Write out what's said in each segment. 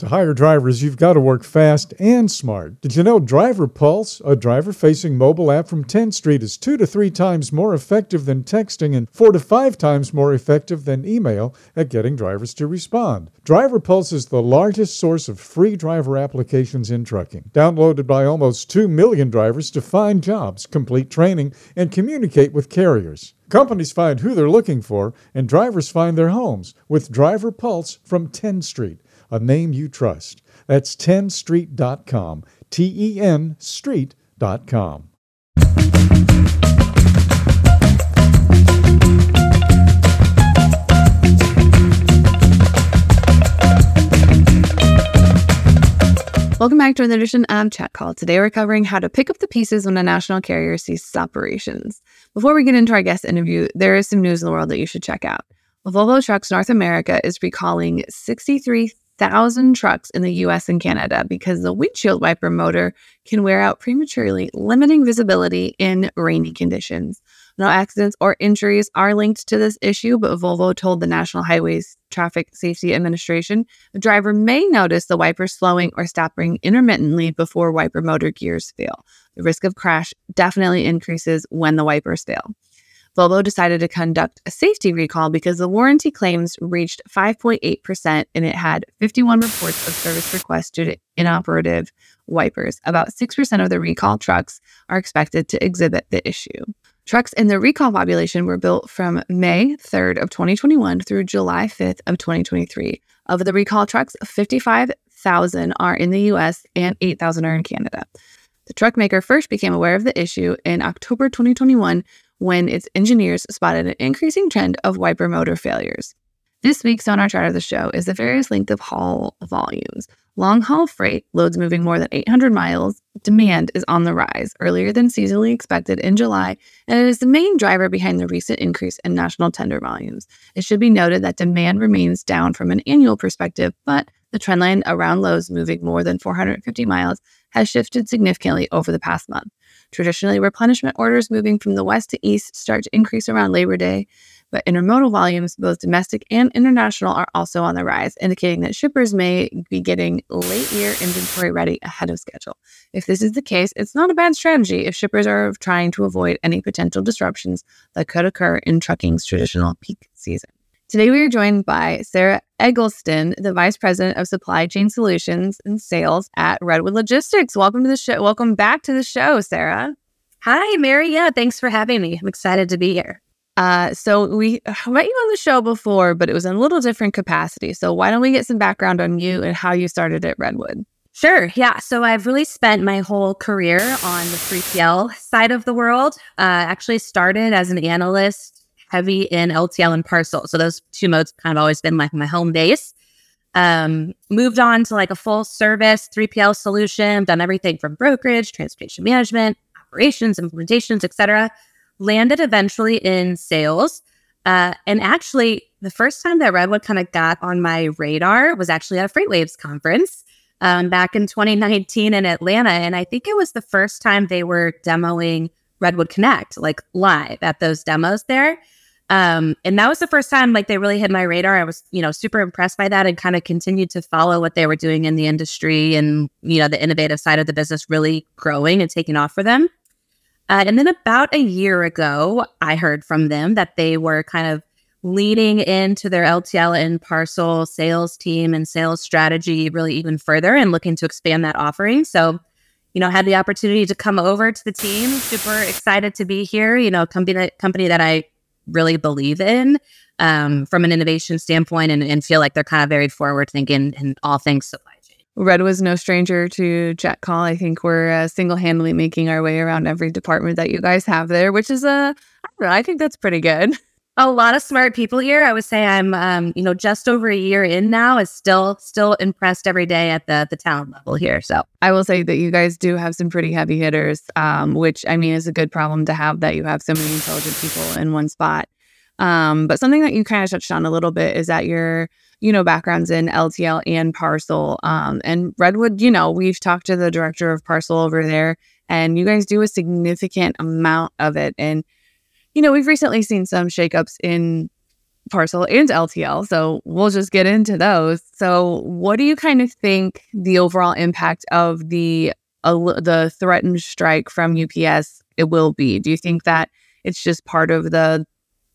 To hire drivers, you've got to work fast and smart. Did you know Driver Pulse, a driver facing mobile app from Tenstreet, is two to three times more effective than texting and four to five times more effective than email at getting drivers to respond? Driver Pulse is the largest source of free driver applications in trucking, downloaded by almost 2 million drivers to find jobs, complete training, and communicate with carriers. Companies find who they're looking for, and drivers find their homes with Driver Pulse from Tenstreet a name you trust. That's 10street.com, T E N street.com. Welcome back to another edition of Check Call. Today we're covering how to pick up the pieces when a national carrier ceases operations. Before we get into our guest interview, there is some news in the world that you should check out. Volvo Trucks North America is recalling 63 thousand trucks in the US and Canada because the windshield wiper motor can wear out prematurely, limiting visibility in rainy conditions. No accidents or injuries are linked to this issue, but Volvo told the National Highways Traffic Safety Administration a driver may notice the wiper slowing or stopping intermittently before wiper motor gears fail. The risk of crash definitely increases when the wipers fail. Volvo decided to conduct a safety recall because the warranty claims reached 5.8% and it had 51 reports of service requests due to inoperative wipers. About 6% of the recall trucks are expected to exhibit the issue. Trucks in the recall population were built from May 3rd of 2021 through July 5th of 2023. Of the recall trucks, 55,000 are in the US and 8,000 are in Canada. The truck maker first became aware of the issue in October 2021 when its engineers spotted an increasing trend of wiper motor failures. This week's on our chart of the show is the various length of haul volumes. Long haul freight, loads moving more than 800 miles, demand is on the rise earlier than seasonally expected in July, and it is the main driver behind the recent increase in national tender volumes. It should be noted that demand remains down from an annual perspective, but the trendline around loads moving more than 450 miles has shifted significantly over the past month. Traditionally, replenishment orders moving from the west to east start to increase around Labor Day, but intermodal volumes, both domestic and international, are also on the rise, indicating that shippers may be getting late year inventory ready ahead of schedule. If this is the case, it's not a bad strategy if shippers are trying to avoid any potential disruptions that could occur in trucking's traditional peak season. Today, we are joined by Sarah Eggleston, the Vice President of Supply Chain Solutions and Sales at Redwood Logistics. Welcome to the show. Welcome back to the show, Sarah. Hi, Mary. Yeah, thanks for having me. I'm excited to be here. Uh, so we met you on the show before, but it was in a little different capacity. So why don't we get some background on you and how you started at Redwood? Sure. Yeah. So I've really spent my whole career on the 3PL side of the world. Uh, actually started as an analyst heavy in LTL and parcel. So those two modes kind of always been like my home base. Um, moved on to like a full service 3PL solution, done everything from brokerage, transportation management, operations, implementations, etc. Landed eventually in sales. Uh, and actually, the first time that Redwood kind of got on my radar was actually at a FreightWaves conference um, back in 2019 in Atlanta. And I think it was the first time they were demoing Redwood Connect, like live at those demos there. Um, and that was the first time like they really hit my radar. I was, you know, super impressed by that and kind of continued to follow what they were doing in the industry and, you know, the innovative side of the business really growing and taking off for them. Uh, and then about a year ago, I heard from them that they were kind of leading into their LTL and parcel sales team and sales strategy really even further and looking to expand that offering. So, you know, had the opportunity to come over to the team. Super excited to be here. You know, company company that I really believe in um, from an innovation standpoint and, and feel like they're kind of very forward thinking in all things supply chain. Red was no stranger to Check Call. I think we're uh, single handedly making our way around every department that you guys have there, which is a, uh, I don't know, I think that's pretty good. a lot of smart people here. I would say I'm, um, you know, just over a year in now. Is still still impressed every day at the the talent level here. So I will say that you guys do have some pretty heavy hitters, um, which I mean is a good problem to have that you have so many intelligent people in one spot. Um, but something that you kind of touched on a little bit is that your, you know, backgrounds in LTL and Parcel. Um, and Redwood, you know, we've talked to the director of Parcel over there, and you guys do a significant amount of it. And you know, we've recently seen some shakeups in parcel and LTL. So we'll just get into those. So, what do you kind of think the overall impact of the uh, the threatened strike from UPS it will be? Do you think that it's just part of the,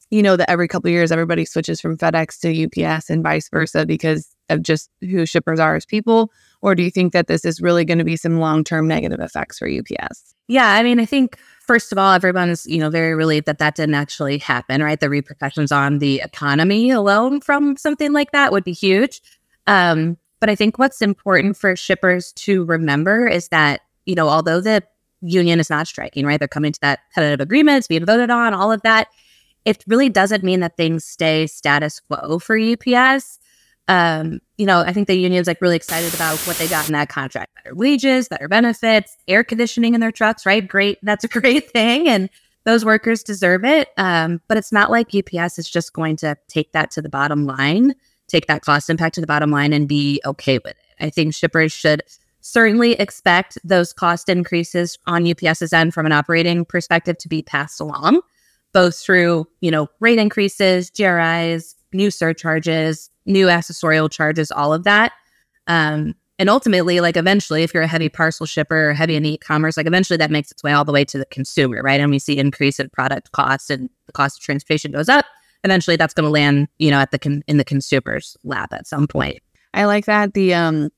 you know, that every couple years everybody switches from FedEx to UPS and vice versa because of just who shippers are as people, or do you think that this is really going to be some long term negative effects for UPS? Yeah, I mean, I think first of all, everyone's, you know, very relieved that that didn't actually happen, right? The repercussions on the economy alone from something like that would be huge. Um, but I think what's important for shippers to remember is that, you know, although the union is not striking, right? They're coming to that tentative agreement, it's being voted on, all of that. It really doesn't mean that things stay status quo for UPS um, you know, I think the union's like really excited about what they got in that contract better wages, better benefits, air conditioning in their trucks, right? Great. That's a great thing. And those workers deserve it. Um, but it's not like UPS is just going to take that to the bottom line, take that cost impact to the bottom line and be okay with it. I think shippers should certainly expect those cost increases on UPS's end from an operating perspective to be passed along, both through, you know, rate increases, GRIs, new surcharges, new accessorial charges, all of that. Um, and ultimately, like eventually, if you're a heavy parcel shipper or heavy in e-commerce, like eventually that makes its way all the way to the consumer, right? And we see increase in product costs and the cost of transportation goes up. Eventually, that's going to land, you know, at the con- in the consumer's lap at some point. I like that. The um,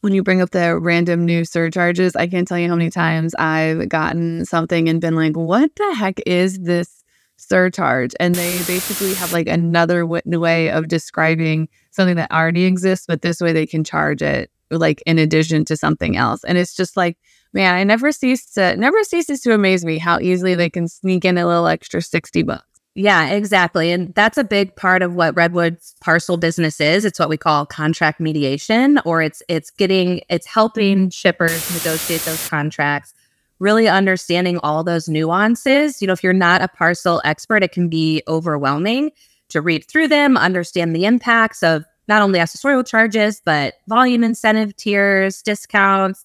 when you bring up the random new surcharges, I can't tell you how many times I've gotten something and been like, "What the heck is this surcharge and they basically have like another w- way of describing something that already exists but this way they can charge it like in addition to something else and it's just like man i never cease to never ceases to amaze me how easily they can sneak in a little extra 60 bucks yeah, exactly. And that's a big part of what Redwood's parcel business is. It's what we call contract mediation or it's it's getting it's helping shippers negotiate those contracts really understanding all those nuances. You know, if you're not a parcel expert, it can be overwhelming to read through them, understand the impacts of not only accessorial charges, but volume incentive tiers, discounts,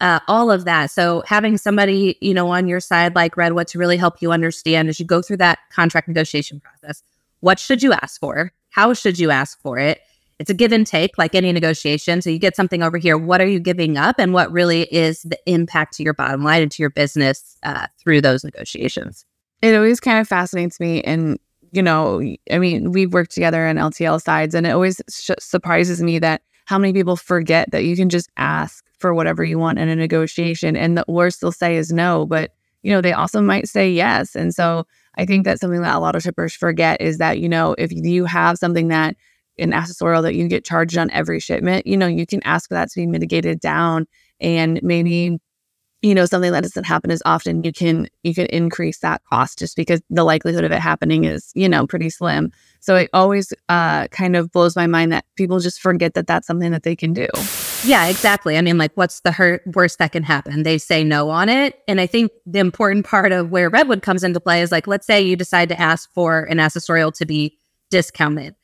uh, all of that. So having somebody, you know, on your side like Redwood to really help you understand as you go through that contract negotiation process, what should you ask for? How should you ask for it? It's a give and take like any negotiation. So you get something over here. What are you giving up? And what really is the impact to your bottom line and to your business uh, through those negotiations? It always kind of fascinates me. And, you know, I mean, we've worked together on LTL sides, and it always sh- surprises me that how many people forget that you can just ask for whatever you want in a negotiation. And the worst they'll say is no. But, you know, they also might say yes. And so I think that's something that a lot of shippers forget is that, you know, if you have something that an accessorial that you get charged on every shipment, you know, you can ask for that to be mitigated down and maybe you know something that doesn't happen as often you can you can increase that cost just because the likelihood of it happening is you know pretty slim. So it always uh, kind of blows my mind that people just forget that that's something that they can do. Yeah exactly. I mean like what's the hurt, worst that can happen? They say no on it. And i think the important part of where redwood comes into play is like let's say you decide to ask for an accessorial to be discounted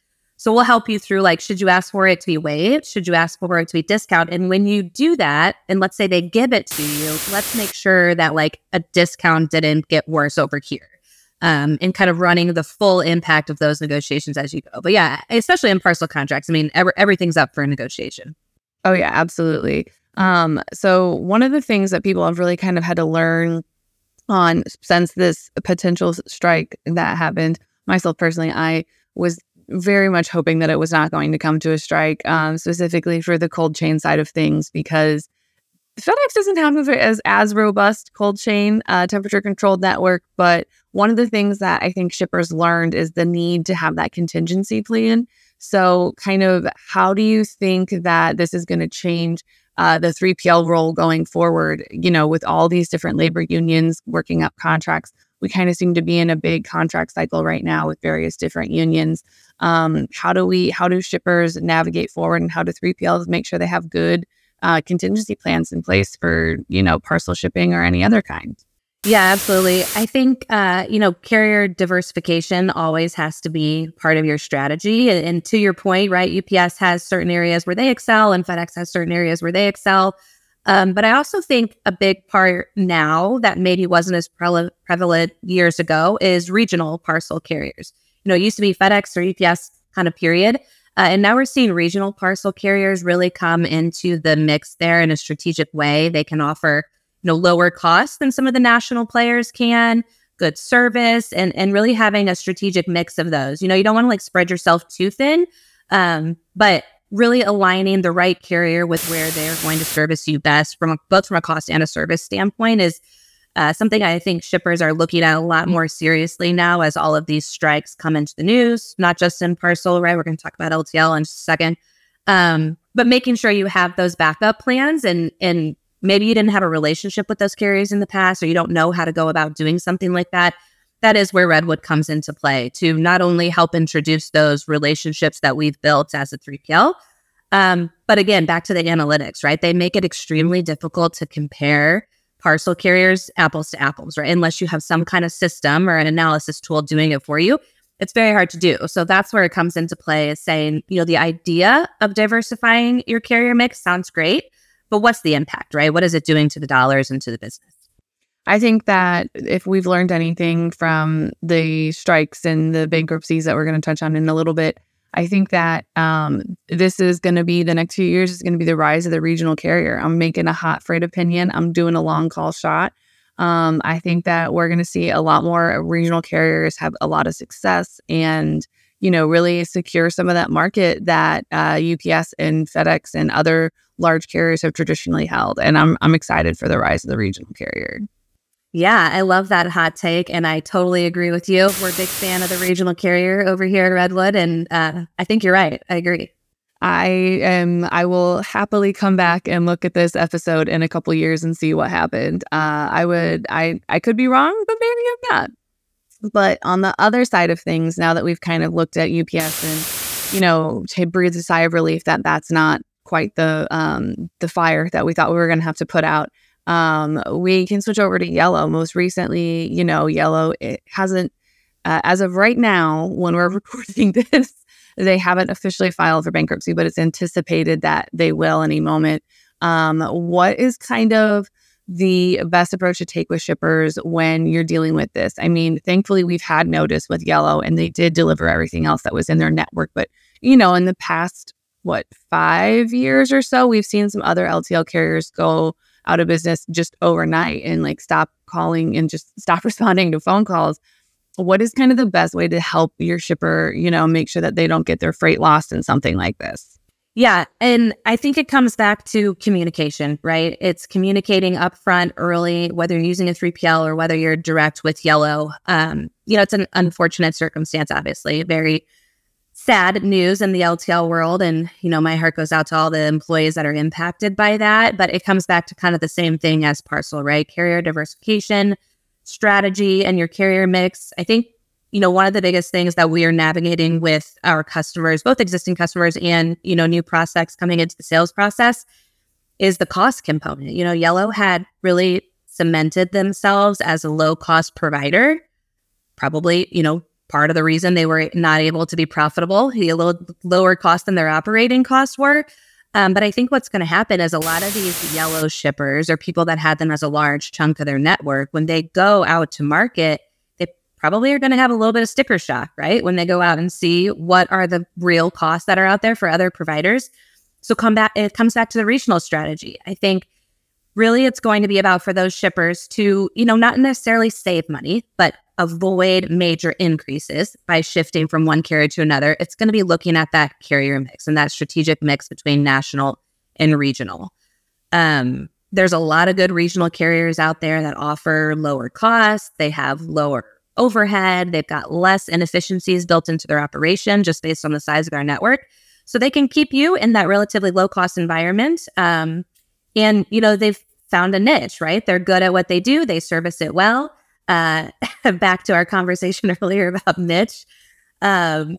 so we'll help you through like, should you ask for it to be waived? Should you ask for it to be discount? And when you do that, and let's say they give it to you, let's make sure that like a discount didn't get worse over here. Um, and kind of running the full impact of those negotiations as you go. But yeah, especially in parcel contracts, I mean, every, everything's up for negotiation. Oh yeah, absolutely. Um, so one of the things that people have really kind of had to learn on since this potential strike that happened, myself personally, I was very much hoping that it was not going to come to a strike, um, specifically for the cold chain side of things, because FedEx doesn't have as as robust cold chain uh, temperature controlled network. But one of the things that I think shippers learned is the need to have that contingency plan. So, kind of, how do you think that this is going to change uh, the 3PL role going forward? You know, with all these different labor unions working up contracts we kind of seem to be in a big contract cycle right now with various different unions. Um, how do we, how do shippers navigate forward and how do 3PLs make sure they have good uh, contingency plans in place for, you know, parcel shipping or any other kind? Yeah, absolutely. I think, uh, you know, carrier diversification always has to be part of your strategy. And, and, to your point, right, UPS has certain areas where they excel and FedEx has certain areas where they excel. Um, but I also think a big part now that maybe wasn't as pre- prevalent years ago is regional parcel carriers. You know, it used to be FedEx or UPS kind of period. Uh, and now we're seeing regional parcel carriers really come into the mix there in a strategic way. They can offer you know lower costs than some of the national players can good service and and really having a strategic mix of those you know you don't want to like spread yourself too thin um, but really aligning the right carrier with where they're going to service you best from a, both from a cost and a service standpoint is uh, something I think shippers are looking at a lot more seriously now as all of these strikes come into the news, not just in parcel, right? We're going to talk about LTL in just a second. Um, but making sure you have those backup plans and and maybe you didn't have a relationship with those carriers in the past or you don't know how to go about doing something like that that is where redwood comes into play to not only help introduce those relationships that we've built as a 3pl um, but again back to the analytics right they make it extremely difficult to compare parcel carriers apples to apples right unless you have some kind of system or an analysis tool doing it for you it's very hard to do so that's where it comes into play is saying you know the idea of diversifying your carrier mix sounds great but what's the impact, right? What is it doing to the dollars and to the business? I think that if we've learned anything from the strikes and the bankruptcies that we're going to touch on in a little bit, I think that um, this is going to be the next few years is going to be the rise of the regional carrier. I'm making a hot freight opinion. I'm doing a long call shot. Um, I think that we're going to see a lot more regional carriers have a lot of success and you know really secure some of that market that uh, UPS and FedEx and other large carriers have traditionally held. And I'm I'm excited for the rise of the regional carrier. Yeah, I love that hot take, and I totally agree with you. We're a big fan of the regional carrier over here at Redwood, and uh, I think you're right. I agree. I am. I will happily come back and look at this episode in a couple years and see what happened. Uh, I would. I I could be wrong, but maybe I'm not. But on the other side of things, now that we've kind of looked at UPS and you know, to breathe a sigh of relief that that's not quite the um, the fire that we thought we were going to have to put out. Um, we can switch over to yellow. Most recently, you know, yellow it hasn't uh, as of right now when we're recording this, they haven't officially filed for bankruptcy, but it's anticipated that they will any moment. Um, what is kind of the best approach to take with shippers when you're dealing with this? I mean, thankfully, we've had notice with Yellow and they did deliver everything else that was in their network. But, you know, in the past what five years or so we've seen some other ltl carriers go out of business just overnight and like stop calling and just stop responding to phone calls what is kind of the best way to help your shipper you know make sure that they don't get their freight lost in something like this? Yeah and i think it comes back to communication right? It's communicating upfront early whether you're using a 3pl or whether you're direct with yellow. Um, you know it's an unfortunate circumstance obviously very sad news in the LTL world. And, you know, my heart goes out to all the employees that are impacted by that. But it comes back to kind of the same thing as parcel, right? Carrier diversification strategy and your carrier mix. I think, you know, one of the biggest things that we are navigating with our customers, both existing customers and, you know, new prospects coming into the sales process is the cost component. You know, Yellow had really cemented themselves as a low cost provider, probably, you know, part of the reason they were not able to be profitable, a little lower cost than their operating costs were. Um, but I think what's going to happen is a lot of these yellow shippers or people that had them as a large chunk of their network, when they go out to market, they probably are going to have a little bit of sticker shock, right? When they go out and see what are the real costs that are out there for other providers. So come back, it comes back to the regional strategy. I think really it's going to be about for those shippers to, you know, not necessarily save money, but avoid major increases by shifting from one carrier to another, it's going to be looking at that carrier mix and that strategic mix between national and regional. Um, there's a lot of good regional carriers out there that offer lower costs. They have lower overhead. They've got less inefficiencies built into their operation just based on the size of their network. So they can keep you in that relatively low cost environment. Um, and, you know, they've found a niche, right? They're good at what they do, they service it well. Uh, back to our conversation earlier about niche. Um,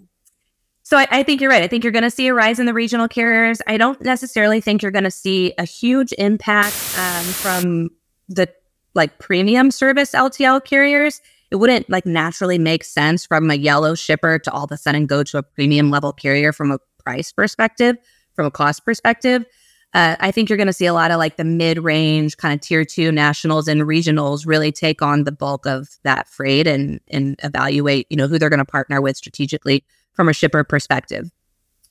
so I, I, think you're right. I think you're going to see a rise in the regional carriers. I don't necessarily think you're going to see a huge impact um, from the like premium service LTL carriers. It wouldn't like naturally make sense from a yellow shipper to all of a sudden go to a premium level carrier from a price perspective, from a cost perspective. Uh, I think you're going to see a lot of like the mid range kind of tier two nationals and regionals really take on the bulk of that freight and and evaluate you know who they're going to partner with strategically from a shipper perspective.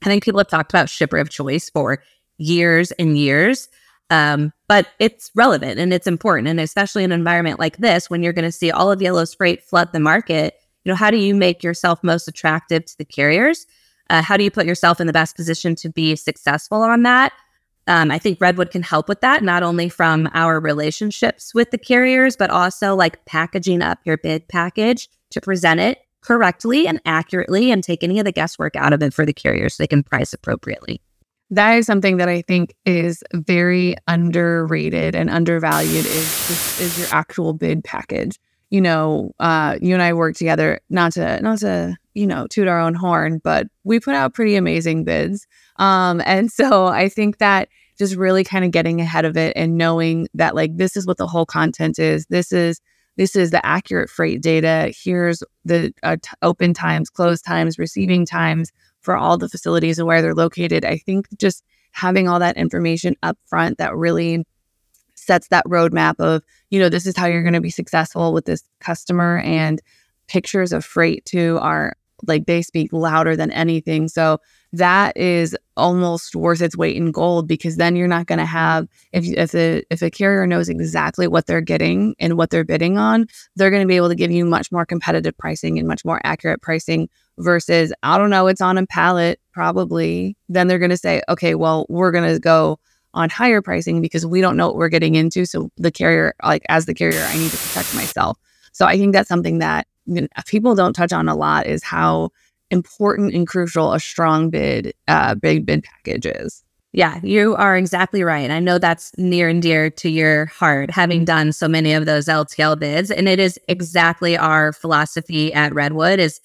I think people have talked about shipper of choice for years and years, um, but it's relevant and it's important, and especially in an environment like this when you're going to see all of Yellow's freight flood the market. You know, how do you make yourself most attractive to the carriers? Uh, how do you put yourself in the best position to be successful on that? Um, I think Redwood can help with that, not only from our relationships with the carriers, but also like packaging up your bid package to present it correctly and accurately and take any of the guesswork out of it for the carriers so they can price appropriately. That is something that I think is very underrated and undervalued is is your actual bid package. You know, uh, you and I work together not to not to you know toot our own horn, but we put out pretty amazing bids. Um, and so I think that just really kind of getting ahead of it and knowing that like this is what the whole content is. This is this is the accurate freight data. Here's the uh, t- open times, close times, receiving times for all the facilities and where they're located. I think just having all that information up front that really sets that roadmap of, you know, this is how you're going to be successful with this customer and pictures of freight too are like they speak louder than anything. So that is almost worth its weight in gold because then you're not going to have if if a if a carrier knows exactly what they're getting and what they're bidding on, they're going to be able to give you much more competitive pricing and much more accurate pricing versus I don't know, it's on a pallet probably. Then they're going to say, "Okay, well, we're going to go on higher pricing because we don't know what we're getting into." So the carrier like as the carrier, I need to protect myself. So I think that's something that you know, people don't touch on a lot is how important and crucial a strong bid, uh, big bid package is. Yeah, you are exactly right. I know that's near and dear to your heart, having done so many of those LTL bids. And it is exactly our philosophy at Redwood is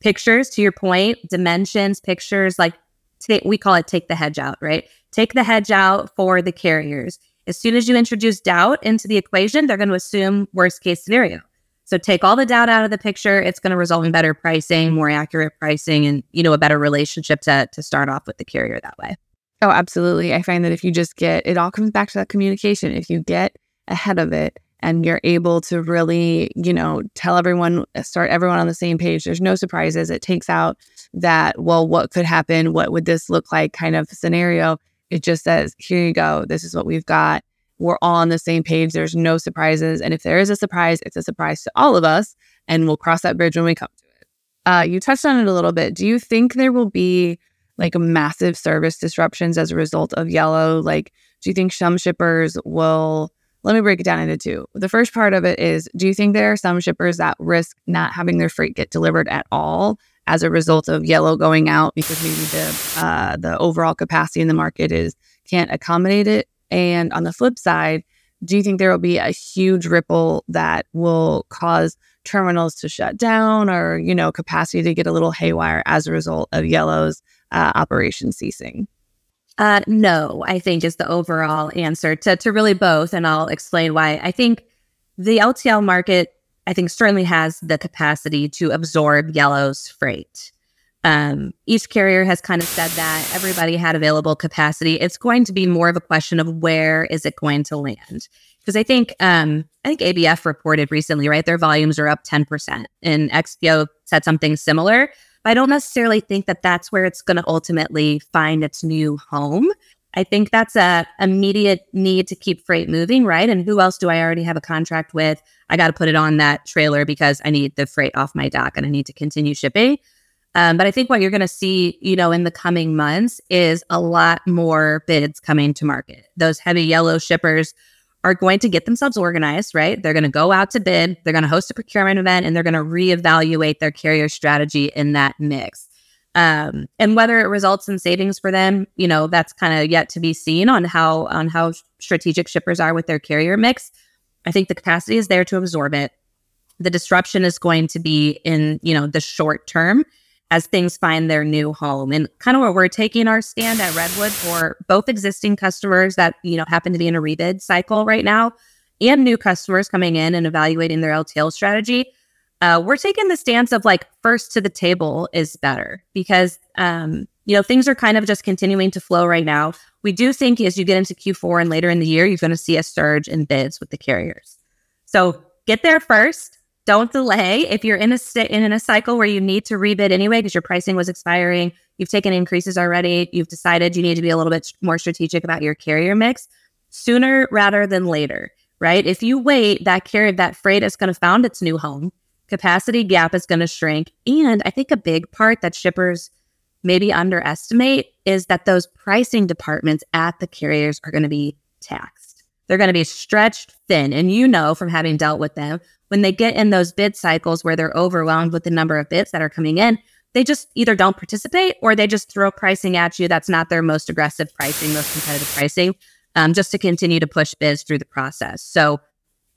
pictures, to your point, dimensions, pictures, like t- we call it take the hedge out, right? Take the hedge out for the carriers. As soon as you introduce doubt into the equation, they're going to assume worst case scenario. So take all the doubt out of the picture. It's going to result in better pricing, more accurate pricing, and you know a better relationship to to start off with the carrier that way. Oh, absolutely. I find that if you just get it all comes back to that communication. If you get ahead of it and you're able to really, you know, tell everyone, uh, start everyone on the same page. There's no surprises. It takes out that, well, what could happen? What would this look like kind of scenario? It just says, here you go. This is what we've got we're all on the same page. There's no surprises. And if there is a surprise, it's a surprise to all of us. And we'll cross that bridge when we come to it. Uh, you touched on it a little bit. Do you think there will be like massive service disruptions as a result of yellow? Like, do you think some shippers will? Let me break it down into two. The first part of it is do you think there are some shippers that risk not having their freight get delivered at all as a result of yellow going out because maybe the uh, the overall capacity in the market is can't accommodate it? And on the flip side, do you think there will be a huge ripple that will cause terminals to shut down or, you know, capacity to get a little haywire as a result of Yellow's uh, operation ceasing? Uh, no, I think is the overall answer to, to really both. And I'll explain why. I think the LTL market, I think, certainly has the capacity to absorb Yellow's freight. Um, each carrier has kind of said that everybody had available capacity. It's going to be more of a question of where is it going to land? Because I think um, I think ABF reported recently, right? Their volumes are up ten percent, and XPO said something similar. But I don't necessarily think that that's where it's going to ultimately find its new home. I think that's a immediate need to keep freight moving, right? And who else do I already have a contract with? I got to put it on that trailer because I need the freight off my dock and I need to continue shipping. Um, but I think what you're going to see, you know, in the coming months is a lot more bids coming to market. Those heavy yellow shippers are going to get themselves organized, right? They're going to go out to bid, they're going to host a procurement event, and they're going to reevaluate their carrier strategy in that mix. Um, and whether it results in savings for them, you know, that's kind of yet to be seen on how on how strategic shippers are with their carrier mix. I think the capacity is there to absorb it. The disruption is going to be in, you know, the short term as things find their new home. And kind of where we're taking our stand at Redwood for both existing customers that, you know, happen to be in a rebid cycle right now and new customers coming in and evaluating their LTL strategy. Uh, we're taking the stance of like first to the table is better because um, you know things are kind of just continuing to flow right now. We do think as you get into Q4 and later in the year, you're going to see a surge in bids with the carriers. So get there first don't delay. If you're in a st- in a cycle where you need to rebid anyway because your pricing was expiring, you've taken increases already, you've decided you need to be a little bit more strategic about your carrier mix sooner rather than later, right? If you wait, that carrier that freight is going to found its new home. Capacity gap is going to shrink, and I think a big part that shippers maybe underestimate is that those pricing departments at the carriers are going to be taxed. They're going to be stretched thin. And you know from having dealt with them, when they get in those bid cycles where they're overwhelmed with the number of bids that are coming in, they just either don't participate or they just throw pricing at you that's not their most aggressive pricing, most competitive pricing, um, just to continue to push bids through the process. So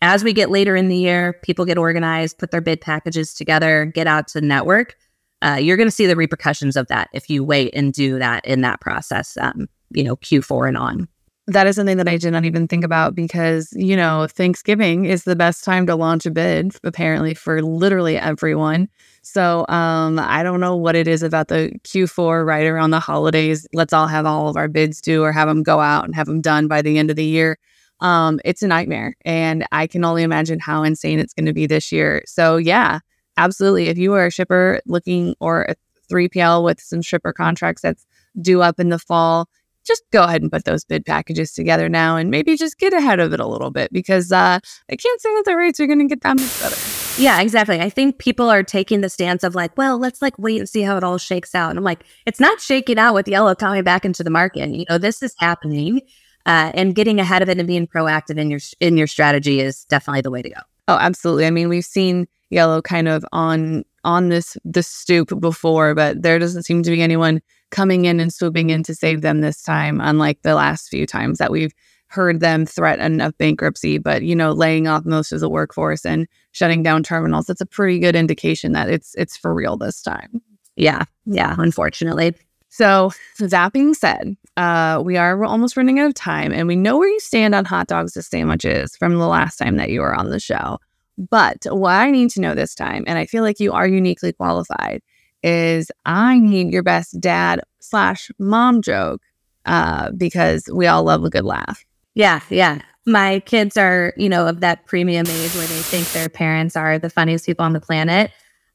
as we get later in the year, people get organized, put their bid packages together, get out to network. Uh, you're going to see the repercussions of that if you wait and do that in that process, um, you know, Q4 and on that is something that I did not even think about because, you know, Thanksgiving is the best time to launch a bid, apparently, for literally everyone. So um, I don't know what it is about the Q4 right around the holidays. Let's all have all of our bids due or have them go out and have them done by the end of the year. Um, it's a nightmare. And I can only imagine how insane it's going to be this year. So, yeah, absolutely. If you are a shipper looking or a 3PL with some shipper contracts that's due up in the fall, just go ahead and put those bid packages together now and maybe just get ahead of it a little bit because uh, I can't say that the rates are going to get that much better. Yeah, exactly. I think people are taking the stance of like, well, let's like wait and see how it all shakes out. And I'm like, it's not shaking out with Yellow coming back into the market. You know, this is happening, uh, and getting ahead of it and being proactive in your in your strategy is definitely the way to go. Oh, absolutely. I mean, we've seen Yellow kind of on on this the stoop before, but there doesn't seem to be anyone coming in and swooping in to save them this time, unlike the last few times that we've heard them threaten of bankruptcy, but you know, laying off most of the workforce and shutting down terminals. That's a pretty good indication that it's it's for real this time. Yeah, yeah, unfortunately. So that being said, uh, we are almost running out of time, and we know where you stand on hot dogs to sandwiches from the last time that you were on the show. But what I need to know this time, and I feel like you are uniquely qualified, is I need your best dad slash mom joke uh, because we all love a good laugh. Yeah, yeah. My kids are, you know, of that premium age where they think their parents are the funniest people on the planet.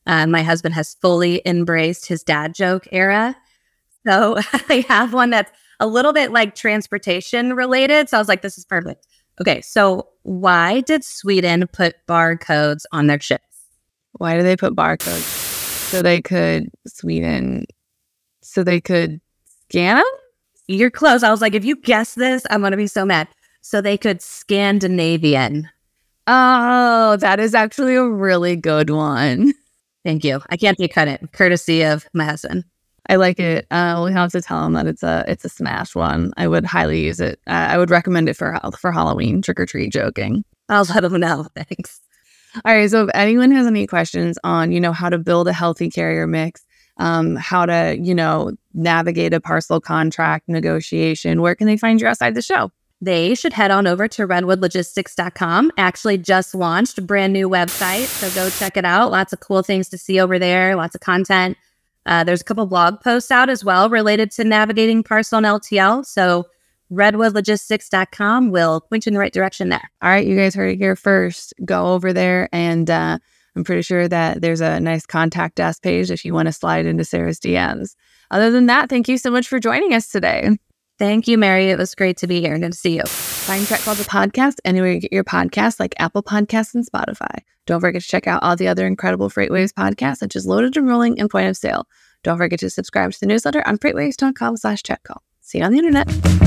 Uh, my husband has fully embraced his dad joke era. So I have one that's a little bit like transportation related. So I was like, this is perfect. Okay, so why did Sweden put barcodes on their ships? Why do they put barcodes? So they could Sweden, so they could scan them. You're close. I was like, if you guess this, I'm gonna be so mad. So they could Scandinavian. Oh, that is actually a really good one. Thank you. I can't cut it, courtesy of my husband. I like it. Uh, we have to tell him that it's a it's a smash one. I would highly use it. Uh, I would recommend it for for Halloween trick or treat joking. I'll let him know. Thanks. All right. So if anyone has any questions on, you know, how to build a healthy carrier mix, um, how to, you know, navigate a parcel contract negotiation, where can they find you outside the show? They should head on over to redwoodlogistics.com. Actually, just launched a brand new website. So go check it out. Lots of cool things to see over there, lots of content. Uh, there's a couple blog posts out as well related to navigating parcel and LTL. So redwoodlogistics.com will point you in the right direction there. All right, you guys heard it here first. Go over there and uh, I'm pretty sure that there's a nice contact us page if you want to slide into Sarah's DMs. Other than that, thank you so much for joining us today. Thank you, Mary. It was great to be here. and Good to see you. Find Check Call the Podcast anywhere you get your podcasts like Apple Podcasts and Spotify. Don't forget to check out all the other incredible FreightWaves podcasts such as Loaded and Rolling and Point of Sale. Don't forget to subscribe to the newsletter on freightwaves.com slash check call. See you on the internet.